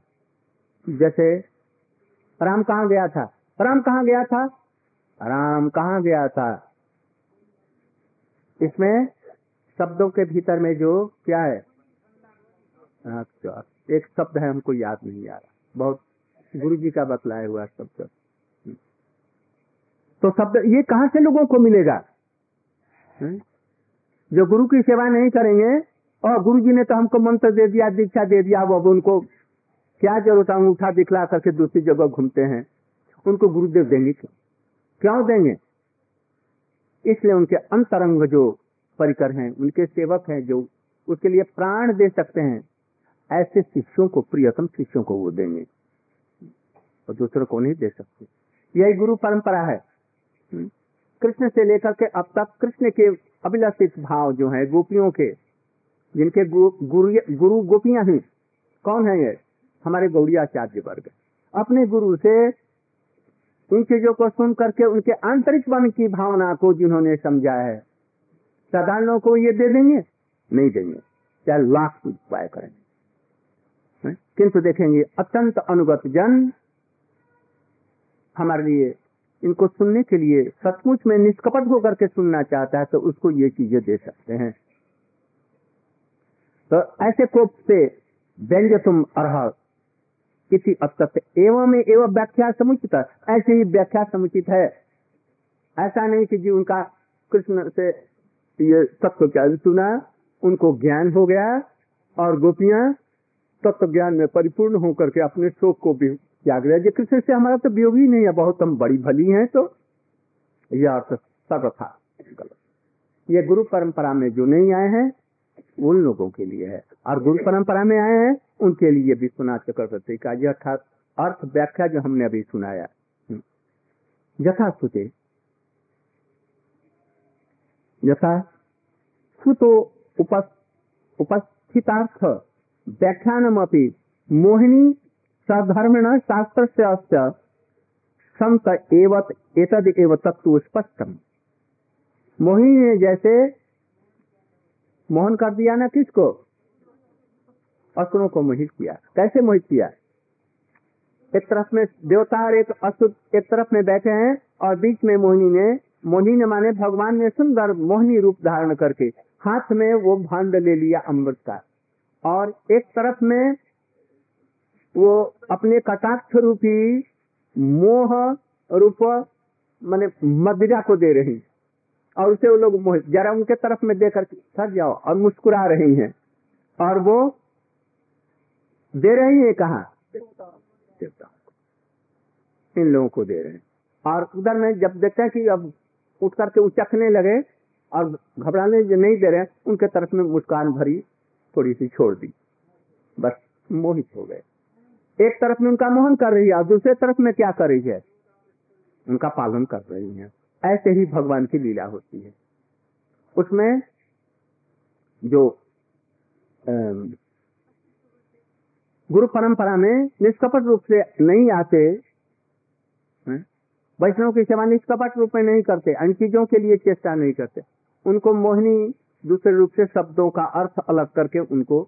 Speaker 1: जैसे, राम कहाँ गया था? राम कहाँ गया था? राम कहाँ गया था? इसमें शब्दों के भीतर में जो क्या है? एक शब्द है, हमको याद नहीं आ रहा। बहुत गुरु जी का बतलाया हुआ शब्द। तो शब्द, ये कहाँ से लोगों को मिलेगा? हम्म? जो गुरु की सेवा नहीं करेंगे, और गुरु जी ने तो हमको मंत्र दे दिया, दीक्षा दे दिया वो अब उनको क्या ज़रूरत है? अंगूठा दिखला करके दूसरी जगह घूमते हैं। उनको गुरुदेव देंगे क्यों? क्यों देंगे। इसलिए उनके अंतरंग जो परिकर हैं, उनके सेवक हैं, जो उसके लिए प्राण दे सकते हैं, ऐसे शिष्यों को, प्रियतम शिष्यों को वो देंगे। और दूसरों को नहीं दे सकते। यही गुरु परंपरा है। हम्म? कृष्ण से लेकर के अब तक कृष्ण के अभिलषित भाव जो है, गोपियों के, जिनके गुरु गुरु गोपियाँ हैं, कौन है ये? हमारे गौड़ियाचार्य वर्ग। अपने गुरु से उन चीज़ों को सुन करके उनके आंतरिक मन की भावना को जिन्होंने समझा है, साधारणों को ये दे देंगे? नहीं देंगे। चाहे लाख उपाय करेंगे किंतु देखेंगे, अत्यंत अनुगत जन हमारे लिए, इनको सुनने के लिए सचमुच में निष्कपट होकर के सुनना चाहता है तो उसको ये चीज़ें दे सकते हैं। तो ऐसे कोप से व्यंग तुम अर्ह किसी अत्यत एवं में एवं व्याख्या समुचित। ऐसे ही व्याख्या समुचित है। ऐसा नहीं कि जी उनका कृष्ण से ये तत्व ज्ञान सुना उनको ज्ञान हो गया और गोपियाँ तत्व ज्ञान में परिपूर्ण होकर के अपने शोक को भी त्याग दिया जी कृष्ण से हमारा तो वियोग ही नहीं है। बहुत हम बड़ी भली हैं तो यह अर्थ सर्वथा ये गुरु परंपरा में जो नहीं आए हैं, उन लोगों के लिए है। और गुरु परंपरा में आए हैं उनके लिए विश्वनाथ चक्रवर्ती का यह अर्थात अर्थ व्याख्या जो हमने अभी सुनाया यथा सुते। यथा सुतो उपस्थितार्थ व्याख्यानम मोहिनी सधर्मिण शास्त्र से संत एवत, एतद एव तत्व स्पष्टम। मोहिनी ने जैसे मोहन कर दिया ना किसको? असुरों को मोहित किया। कैसे मोहित किया? एक तरफ़ में देवता और एक असुर एक तरफ़ में बैठे हैं और बीच में मोहिनी ने मोहिनी ने माने भगवान ने सुंदर मोहिनी रूप धारण करके हाथ में वो भांड ले लिया अमृत का। और एक तरफ़ में वो अपने कटाक्ष रूपी मोह रूप माने मदिरा को दे रही। और उसे वो लोग जरा उनके तरफ़ में देकर थक जाओ और मुस्कुरा रही हैं। और वो दे रही है कहा? देवता इन लोगों को दे रहे हैं। और उधर में जब देखते हैं कि अब उठ करके उचकने लगे और घबराने जो नहीं दे रहे उनके तरफ़ में मुस्कान भरी थोड़ी सी छोड़ दी। बस मोहित हो गए। एक तरफ़ में उनका मोहन कर रही है और दूसरे तरफ़ में क्या कर रही है? उनका पालन कर रही है। ऐसे ही भगवान की लीला होती है। उसमें जो गुरु परंपरा में निष्कपट रूप से नहीं आते वैष्णव की सेवा निष्कपट रूप में नहीं करते अन्य चीज़ों के लिए चेष्टा नहीं करते। उनको मोहिनी दूसरे रूप से शब्दों का अर्थ अलग करके उनको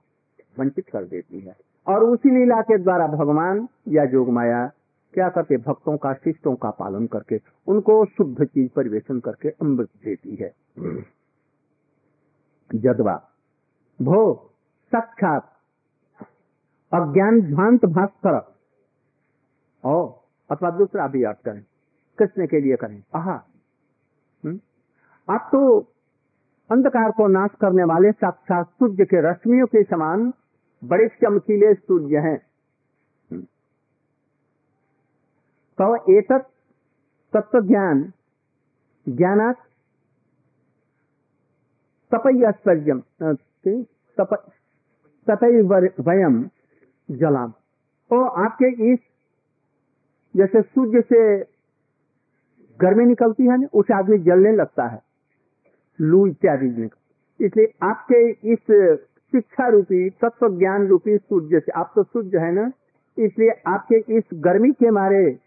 Speaker 1: वंचित कर देती है। और उसी लीला के द्वारा भगवान या जोग माया क्या करते? भक्तों का, शिष्टों का पालन करके उनको शुद्ध चीज़ परिवेशन करके अमृत देती है। जदवा भो, साक्षात अज्ञान ध्वांत भास्कर ओ अथवा दूसरा भी अर्थ करें, कृष्ण के लिए करें आहा हम्म? आप तो अंधकार को नाश करने वाले साक्षात सूर्य के रश्मियों के समान बड़े चमकीले सूर्य हैं हम्म? तो एक तत्व ज्ञान ज्ञान तपय्यम तपय वयम जलाम। तो आपके इस जैसे सूर्य से गर्मी निकलती है ना, उसे आदमी जलने लगता है। लू इत्यादि इसलिए आपके इस शिक्षा रूपी तत्व ज्ञान रूपी सूर्य से, आप तो सूर्य है ना, इसलिए आपके इस गर्मी के मारे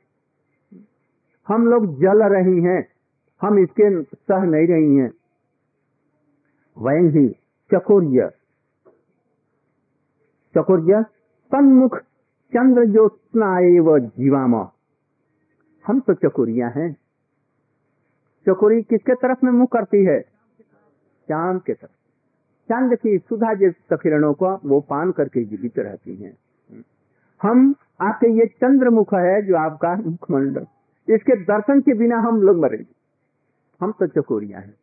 Speaker 1: हम लोग जल रही हैं, हम इसके सह नहीं रही हैं। वह ही चकोर्य। चकोर्य? तन्मुख चंद्र ज्योत्ना एव जीवाम। हम तो चकोरिया हैं। चकोरी किसके तरफ़ में मुँह करती है? चाँद के तरफ़। चंद की सुधा जैसे किरणों को वो पान करके जीवित रहती हैं। हम आपके ये चंद्रमुख है जो आपका मुखमंडल। इसके दर्शन के बिना हम लोग मरेंगे हम तो चकोरिया हैं।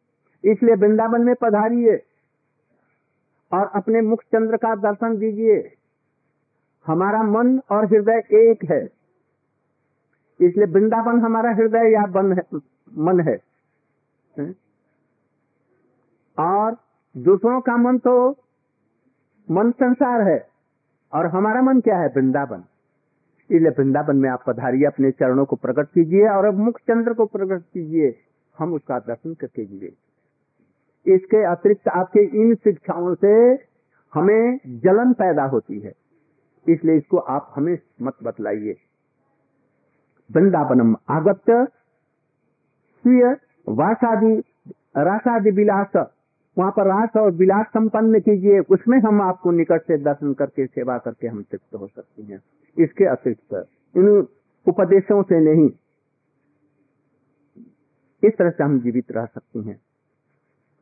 Speaker 1: इसलिए वृंदावन में पधारिए और अपने मुख चंद्र का दर्शन दीजिए। हमारा मन और हृदय एक है। इसलिए वृंदावन हमारा हृदय या बन है, मन है। और दूसरों का मन तो मन संसार है। और हमारा मन क्या है? वृंदावन। इसलिए वृंदावन में आप पधारिए, अपने चरणों को प्रकट कीजिए और अब मुख चंद्र को प्रकट कीजिए। हम उसका दर्शन करके जिए। इसके अतिरिक्त आपके इन शिक्षाओं से हमें जलन पैदा होती है। इसलिए इसको आप हमें मत बतलाइए। वृंदावनम आगत स्वीय वासादि, रासादि विलास। वहाँ पर रास और विलास संपन्न कीजिए। उसमें हम आपको निकट से दर्शन करके, सेवा करके हम तृप्त हो सकते हैं। इसके अतिरिक्त इन उपदेशों से नहीं, इस तरह से हम जीवित रह सकते हैं।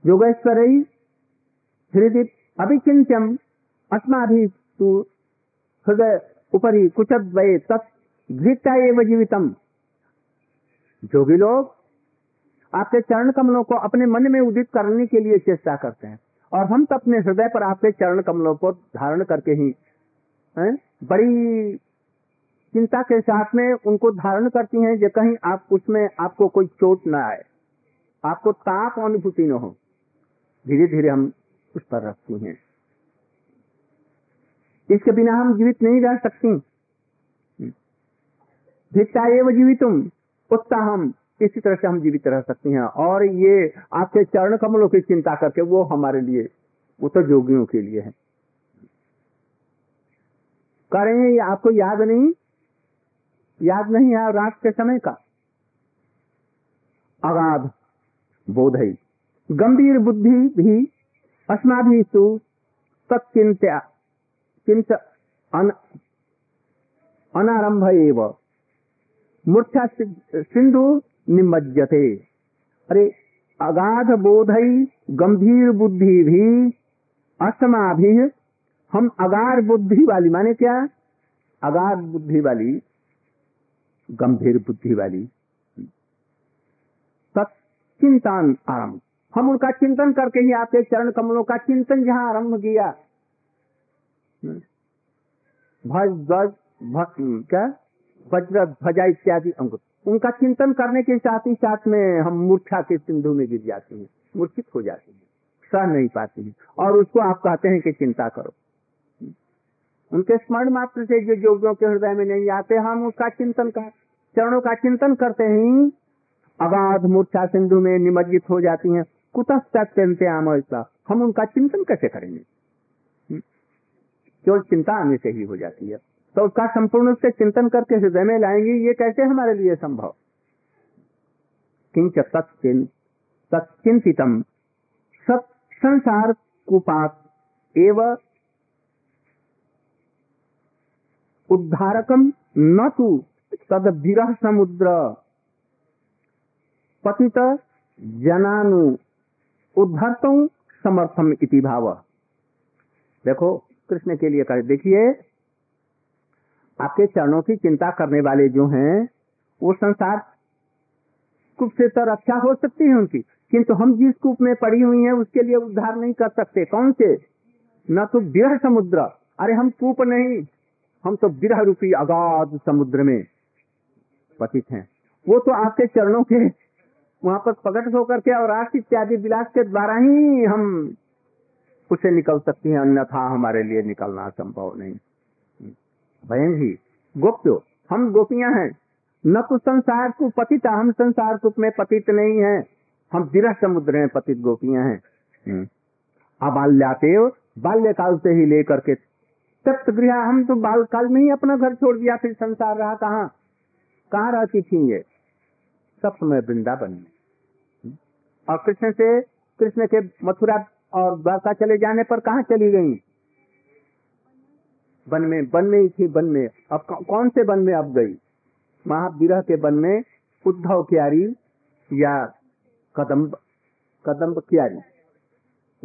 Speaker 1: योगेश्वर हृदय अभिचिंत्यम अस्माभि तू हृदय उपरी कुचद्वये तत्ता एवं जीवितम जोगी लोग आपके चरण कमलों को अपने मन में उदित करने के लिए चेष्टा करते हैं और हम तो अपने हृदय पर आपके चरण कमलों को धारण करके ही, है? बड़ी चिंता के साथ में उनको धारण करती हैं जो कहीं आप उसमें आपको कोई चोट ना आए, आपको ताप अनुभूति न हो धीरे धीरे हम उस पर रखती हैं इसके बिना हम जीवित नहीं रह सकती। भिक्षा एवं जीवितुम, उत्साहम, इसी तरह से हम जीवित रह सकते हैं। और ये आपके चरण कमलों की चिंता करके वो हमारे लिए, वो तो जोगियों के लिए है। करें ये आपको याद नहीं? याद नहीं है रात के समय का? अगाध बोध गंभीर बुद्धि भी अस्माभि तु तत्चिंत्या अन, अनारंभ एव। मूर्छा सिंधु निमज्जते। अरे अगाध बोधई गंभीर बुद्धि भी असमा भी हम अगाध बुद्धि वाली माने क्या? अगाध बुद्धि वाली गंभीर बुद्धि वाली तत्चिंतन आरंभ हम उनका चिंतन करके ही आपके चरण कमलों का चिंतन जहाँ आरंभ किया। भज ध्वज क्या? वज्र ध्वजा इत्यादि अंकुर उनका चिंतन करने के साथ ही साथ में हम मूर्छा के सिंधु में गिर जाते हैं मूर्छित हो जाते हैं, सह नहीं पाते हैं। और उसको आप कहते हैं कि चिंता करो। उनके स्मरण मात्र से जो योगियों के हृदय में नहीं आते, हम उसका चिंतन कर, चरणों का चिंतन करते ही। अगाध मूर्छा सिंधु में निमज्जित हो जाती हैं। कुतः आम हम उनका चिंतन कैसे करेंगे? केवल चिंता आने से ही हो जाती है। तो उसका संपूर्ण रूप से चिंतन करके हृदय में लाएँगे, ये कैसे हमारे लिए संभव? किंच सत संसार कुपात, एवं उद्धारकम न तो तद विरह समुद्र, पतित जनानु, उद्धर्त समर्थम इति भाव। देखो कृष्ण के लिए कर। देखिए, आपके चरणों की चिंता करने वाले जो हैं, वो संसार कूप से तो रक्षा हो सकती है उनकी। किंतु हम जिस कूप में पड़ी हुई हैं, उसके लिए उद्धार नहीं कर सकते। कौन से? न तो विरह समुद्र। अरे, हम कूप नहीं। हम तो विरह रूपी अगाध समुद्र में पतित हैं। वो तो आपके चरणों के वहाँ पर प्रकट होकर के और राष्ट्र इत्यादि विलास के द्वारा ही हम उसे निकल सकती है, अन्यथा हमारे लिए निकलना संभव नहीं। भयन ही गोप्यो, हम गोपियाँ हैं। न तो संसार को पतित हम संसार कुप में पतित नहीं है। हम विरह समुद्र में पतित गोपियाँ हैं। हम्म। अबाल्याते बाल्यकाल से ही लेकर के तप्त गृह, हम तो बाल काल में ही अपना घर छोड़ दिया, फिर संसार रहा कहाँ? कहाँ रहती थी ये? सब समय वृंदावन में। हम्म। और कृष्ण से, कृष्ण के मथुरा और द्वारका चले जाने पर कहा चली गई? वन में वन में ही थी, वन में। अब कौन से वन में अब गई? महाविरह के वन में उद्धव क्यारी या कदम्ब कदम्ब क्यारी।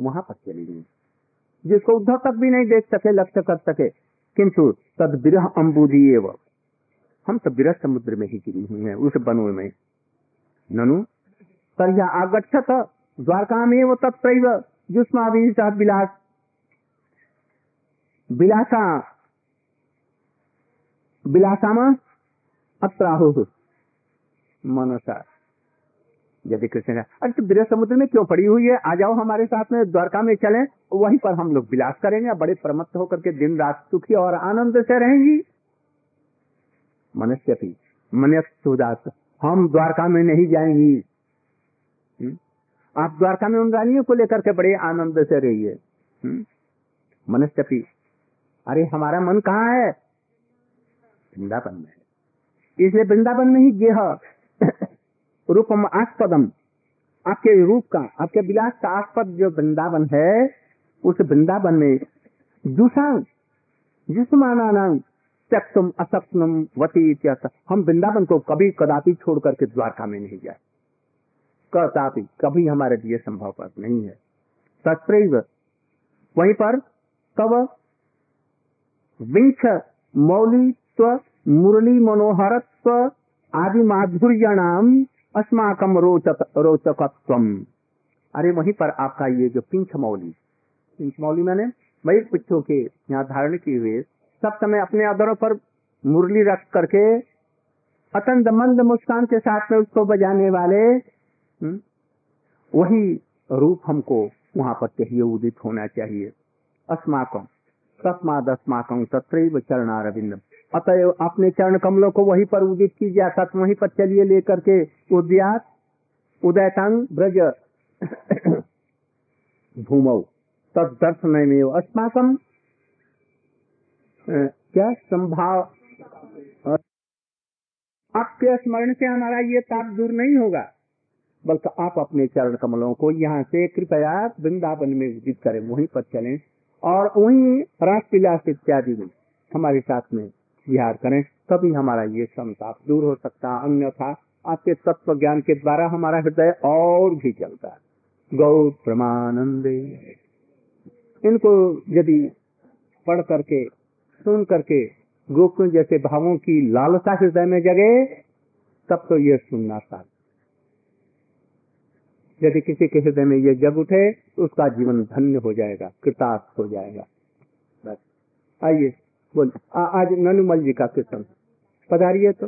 Speaker 1: वहाँ पर चली गई। जिसको उद्धव तक भी नहीं देख सके, लक्ष्य कर सके, किंतु तद विरह अम्बुदी एवं। हम तो विरह समुद्र में ही गिरी हुई है, उस बनो में। ननु, तर्या आगछत द्वारका में वो तत्व जुष्मा विलास विलासा विलासामा अत्राहु। मनसा। यदि कृष्ण अरे तो विरह समुद्र में क्यों पड़ी हुई है? आ जाओ हमारे साथ में, द्वारका में चलें, वहीं पर हम लोग विलास करेंगे बड़े प्रमत्त होकर के दिन रात सुखी और आनंद से रहेंगी। मनुष्य भी मनस्ुदास हम द्वारका में नहीं जाएँगी? आप द्वारका में उन रानियों को लेकर के बड़े आनंद से रहिए। हम्म? मनुष्य अरे, हमारा मन कहाँ है? वृंदावन में इसलिए वृंदावन में ही गेह, रूपम आस्पदम। आपके रूप का, आपके विलास का आस्पद जो वृंदावन है, उस वृंदावन में दूसरा जिसमाना नाम त्यक्तम वती हम वृंदावन को कभी कदापि छोड़ करके द्वारका में नहीं जाए कदापि कभी हमारे लिए संभव नहीं है। तत्व वहीं पर कब विंश मौलित्व मुरली मनोहरत्व आदि माधुर्य नाम अस्माकम रोचक रोचकत्व अरे वहीं पर आपका ये जो पिंच मौली पिंच मौली मैंने वही पिछों के यहाँ धारण किए हुए सब समय अपने अदरों पर मुरली रख करके अतंत मंद मुस्कान के साथ में उसको बजाने वाले हम्म, वही रूप हमको वहाँ पर चाहिए उदित होना चाहिए। अस्माकम तस्माद अस्माकम तत्र चरणारविंद अतएव अपने चरण कमलों को वहीं पर उदित कीजिए अर्थात वहीं पर चलिए लेकर के उद्यात उदयतांग ब्रज भूमौ तद दर्शन में अस्माकम क्या संभाव आपके स्मरण से हमारा ये ताप दूर नहीं होगा। बल्कि आप अपने चरण कमलों को यहाँ से कृपया वृंदावन में विदित करें, वहीं पर चलें और वहीं रास विलास इत्यादि में हमारे साथ में विहार करें। तभी हमारा ये संताप दूर हो सकता, अन्यथा आपके तत्व ज्ञान के द्वारा हमारा हृदय और भी चलता है गौ प्रमानंदे। इनको यदि पढ़ करके, सुन करके, गोकुल जैसे भावों की लालसा हृदय में जगे, तब तो ये सुनना था यदि किसी के हृदय में ये जग उठे तो उसका जीवन धन्य हो जाएगा, कृतार्थ हो जाएगा। बस, आइए बोल आज ननुमल जी का कीर्तन। पधारिए तो।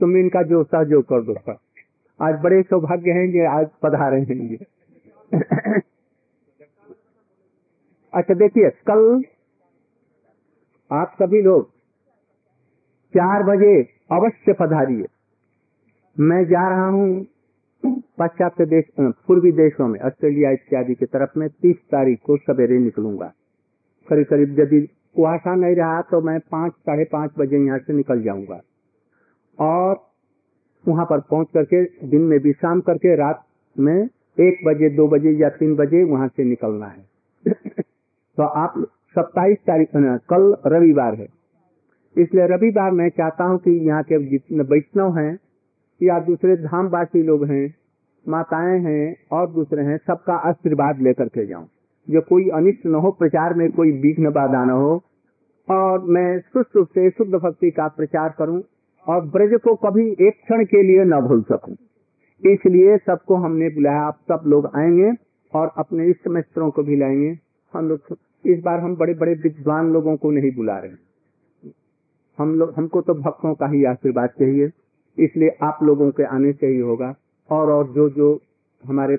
Speaker 1: तुम इनका जो सहयोग कर दो, सर। आज बड़े सौभाग्य हैं ये आज पधारे हैं ये अच्छा देखिए, कल आप सभी लोग चार बजे अवश्य पधारिए। मैं जा रहा हूँ पाश्चात्य देश पूर्वी देशों में, ऑस्ट्रेलिया इत्यादि की तरफ़ में तीस तारीख को सवेरे निकलूँगा। करीब करीब यदि कुहासा नहीं रहा तो मैं पाँच, साढ़े पाँच बजे यहाँ से निकल जाऊँगा। और वहाँ पर पहुँच करके, दिन में विश्राम करके, रात में एक बजे, दो बजे या तीन बजे वहाँ से निकलना है। तो आप सत्ताईस तारीख कल रविवार है। इसलिए रविवार मैं चाहता हूँ कि यहाँ के जितने वैष्णव हैं या दूसरे धामवासी लोग हैं, माताएँ हैं और दूसरे हैं, सबका आशीर्वाद लेकर के जाऊँ। जो कोई अनिष्ट न हो, प्रचार में कोई विघ्न बाधा न हो। और मैं सुस्त रूप से शुद्ध भक्ति का प्रचार करूँ और ब्रज को कभी एक क्षण के लिए न भूल सकूँ। इसलिए सबको हमने बुलाया, आप सब लोग आएँगे और अपने इष्ट मित्रों को भी लाएँगे। हम लोग इस बार हम बड़े बड़े विद्वान लोगों को नहीं बुला रहे हम लोग हमको तो भक्तों का ही आशीर्वाद चाहिए। इसलिए आप लोगों के आने से ही होगा। और और जो जो हमारे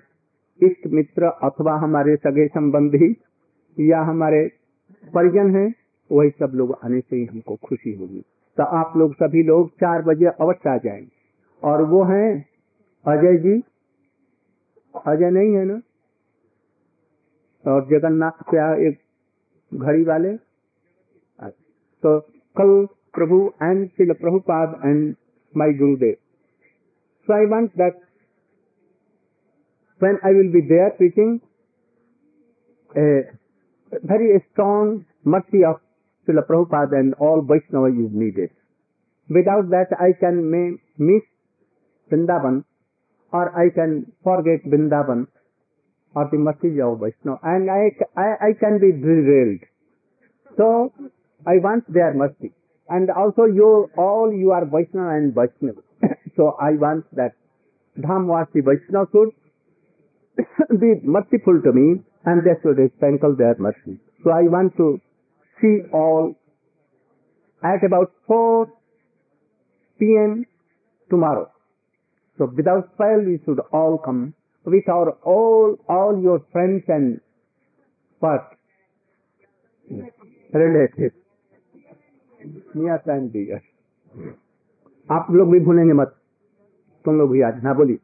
Speaker 1: इष्ट मित्र अथवा हमारे सगे संबंधी या हमारे परिजन हैं, वही सब लोग आने से ही हमको खुशी होगी। तो आप लोग सभी लोग चार बजे अवश्य आ जाएँगे और वो हैं अजय जी। अजय नहीं है ना? और जगन्नाथ क्या एक घड़ी वाले। तो कल Prabhu and Shri Prabhupada and my Gurudev. So I want that when I will be there preaching, a very strong mercy of Srila Prabhupada and all Vaishnava is needed. Without that, I can may miss Vrindavan or I can forget Vrindavan or the mercy of Vaishnava and I, I, I can be derailed. So, I want their mercy. And also you, all you are Vaishnava and Vaishnava. so I want that Dhamvasi Vaishnava should be merciful to me and they should sprinkle their mercy. So I want to see all at about 4 p.m. tomorrow. So without fail we should all come with our all, all your friends and what? Relatives. Near time. आप लोग भी भूलेंगे मत तुम लोग भी आज ना बोली